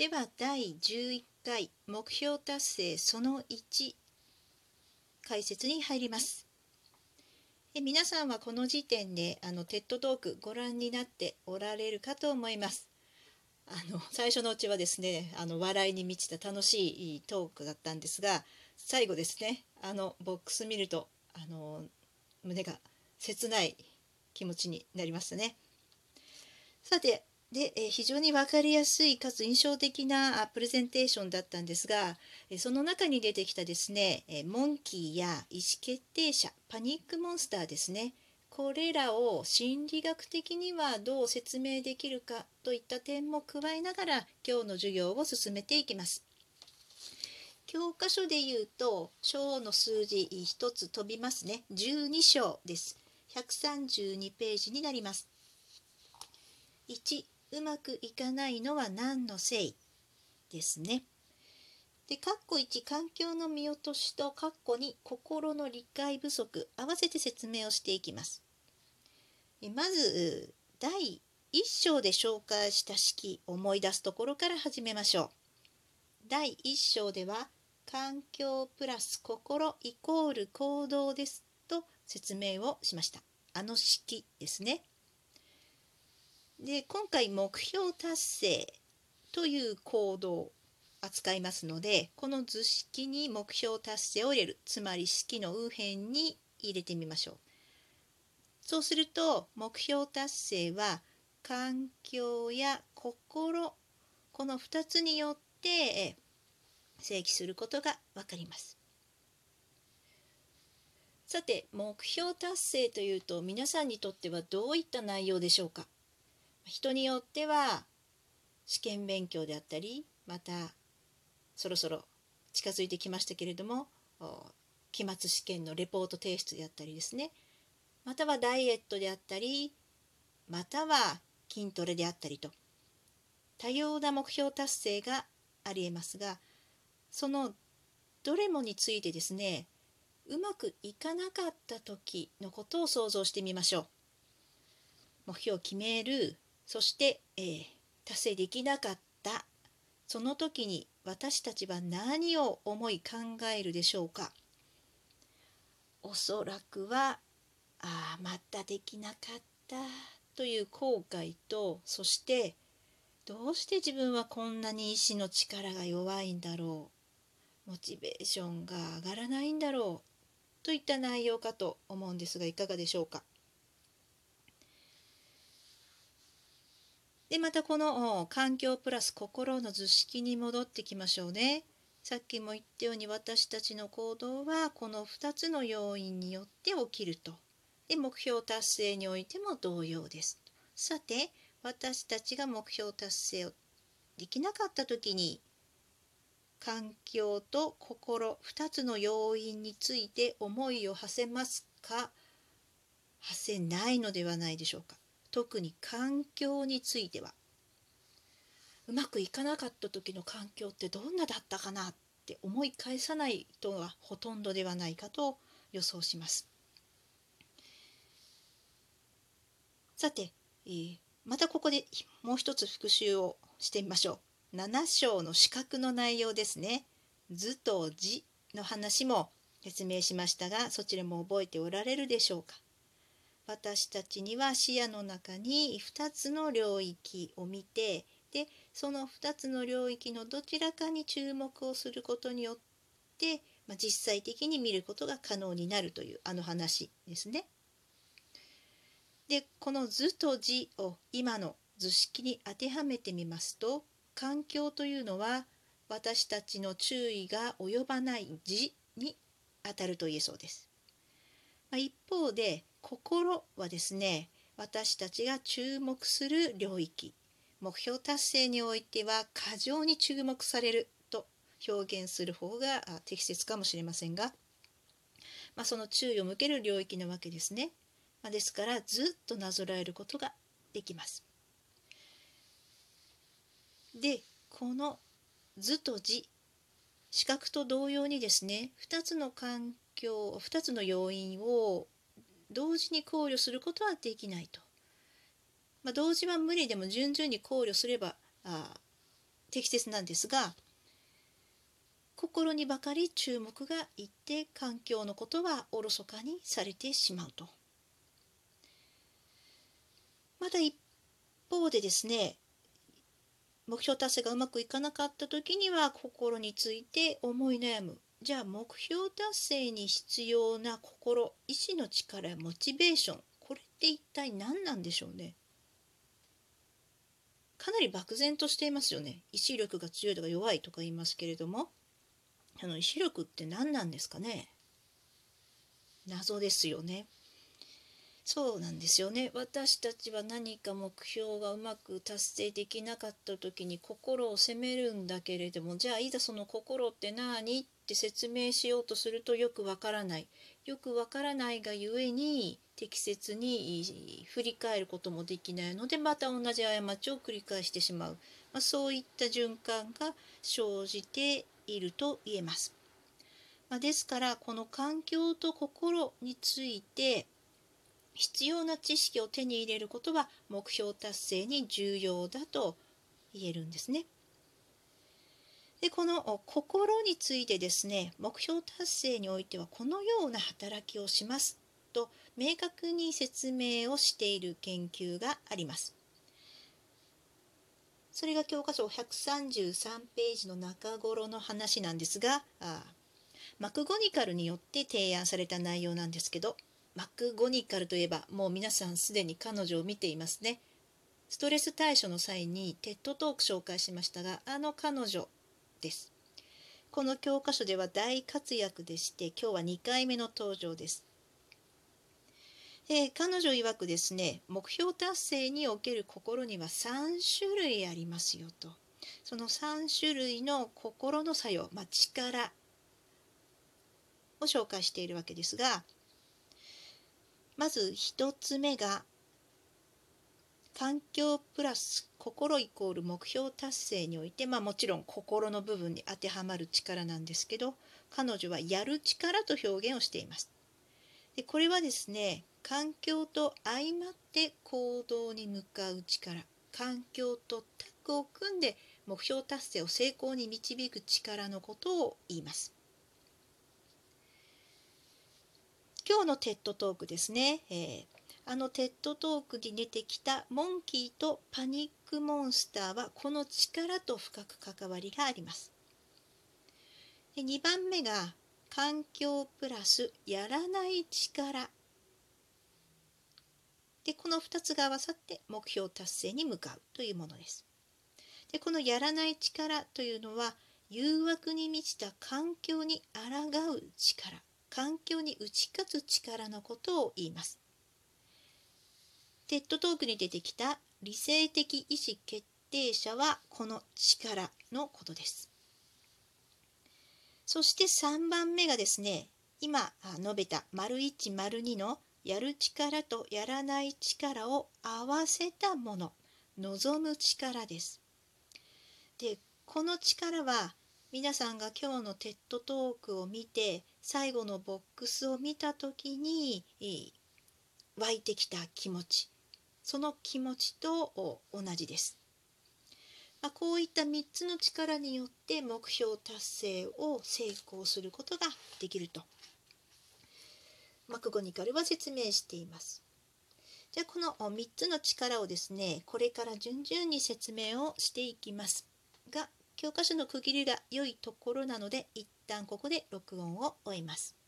では第11回目標達成その1解説に入りますえ皆さんはこの時点であのテッドトークご覧になっておられるかと思いますあの最初のうちはですねあの笑いに満ちた楽しいトークだったんですが最後ですねあのボックス見るとあの胸が切ない気持ちになりましたね。さてで、え非常に分かりやすいかつ印象的なプレゼンテーションだったんですが、えその中に出てきたですね、えモンキーや意思決定者パニックモンスターですね。これらを心理学的にはどう説明できるかといった点も加えながら今日の授業を進めていきます。教科書で言うと章の数字1つ飛びますね。12章です。132ページになります。1うまくいかないのは何のせい？ですね。で括弧1環境の見落としと括弧2心の理解不足合わせて説明をしていきます。まず第1章で紹介した式思い出すところから始めましょう。第1章では環境プラス心イコール行動ですと説明をしました。あの式ですね。で今回目標達成という行動を扱いますのでこの図式に目標達成を入れる。つまり式の右辺に入れてみましょう。そうすると目標達成は環境や心この2つによって正規することがわかります。さて目標達成というと皆さんにとってはどういった内容でしょうか？人によっては試験勉強であったりまたそろそろ近づいてきましたけれども期末試験のレポート提出であったりですねまたはダイエットであったりまたは筋トレであったりと多様な目標達成がありえますがそのどれもについてですねうまくいかなかった時のことを想像してみましょう。目標を決めるそして、えー、達成できなかった。その時に私たちは何を思い考えるでしょうか？おそらくはああまたできなかったという後悔とそしてどうして自分はこんなに意志の力が弱いんだろう？モチベーションが上がらないんだろう？といった内容かと思うんですがいかがでしょうか？でまたこの環境プラス心の図式に戻ってきましょうね。さっきも言ったように私たちの行動はこの2つの要因によって起きると。で目標達成においても同様です。さて私たちが目標達成をできなかった時に環境と心2つの要因について思いを馳せますか？馳せないのではないでしょうか特に環境については。うまくいかなかった時の環境ってどんなだったかなって思い返さない人がほとんどではないかと予想します。さて、えー、またここでもう一つ復習をしてみましょう。7章の資格の内容ですね。図と字の話も説明しましたがそちらも覚えておられるでしょうか。私たちには視野の中に2つの領域を見てでその2つの領域のどちらかに注目をすることによって、まあ、実際的に見ることが可能になるというあの話ですね。でこの図と字を今の図式に当てはめてみますと環境というのは私たちの注意が及ばない字にあたると言えそうです。まあ、一方で心はですね私たちが注目する領域目標達成においては過剰に注目されると表現する方が適切かもしれませんが、まあ、その注意を向ける領域なわけですね。まあ、ですからずっとなぞらえることができます。でこの図と字視覚と同様にですね2つの環境2つの要因を同時に考慮することはできないと。まあ、同時は無理でも順々に考慮すればあ適切なんですが心にばかり注目がいって環境のことはおろそかにされてしまうと。また一方でですね目標達成がうまくいかなかった時には心について思い悩む。じゃあ目標達成に必要な心意志の力やモチベーション。これって一体何なんでしょうね。かなり漠然としていますよね。意志力が強いとか弱いとか言いますけれども。あの意志力って何なんですかね。謎ですよね。そうなんですよね。私たちは何か目標がうまく達成できなかった時に心を責めるんだけれどもじゃあいざその心って何って説明しようとするとよくわからない。よくわからないがゆえに適切に振り返ることもできないのでまた同じ過ちを繰り返してしまう、まあ、そういった循環が生じていると言えます。まあ、ですからこの環境と心について必要な知識を手に入れることは目標達成に重要だと言えるんですね。でこの心についてですね目標達成においてはこのような働きをしますと明確に説明をしている研究があります。それが教科書133ページの中頃の話なんですがあマクゴニカルによって提案された内容なんですけどマクゴニカルといえばもう皆さんすでに彼女を見ていますね。ストレス対処の際にテッドトーク紹介しましたがあの彼女です。この教科書では大活躍でして今日は2回目の登場です。えー、彼女曰くですね目標達成における心には3種類ありますよとその3種類の心の作用、まあ、力を紹介しているわけですがまず1つ目が環境プラス心イコール目標達成においてまあもちろん心の部分に当てはまる力なんですけど彼女はやる力と表現をしています。でこれはですね環境と相まって行動に向かう力環境とタッグを組んで目標達成を成功に導く力のことを言います。今日の TEDトークですね、えー、あの TEDトークに出てきたモンキーとパニックモンスターはこの力と深く関わりがあります。で2番目が環境プラスやらない力でこの2つが合わさって目標達成に向かうというものです。でこのやらない力というのは誘惑に満ちた環境に抗う力環境に打ち勝つ力のことを言います。テッドトークに出てきた理性的意思決定者はこの力のことです。そして3番目がですね、今述べた丸1丸2のやる力とやらない力を合わせたもの、望む力です。で、この力は皆さんが今日のテッドトークを見て最後のボックスを見た時に湧いてきた気持ちその気持ちと同じです。まあ、こういった3つの力によって目標達成を成功することができるとマクゴニカルは説明しています。じゃあこの3つの力をですねこれから順々に説明をしていきますが教科書の区切りが良いところなので一旦ここで録音を終えます。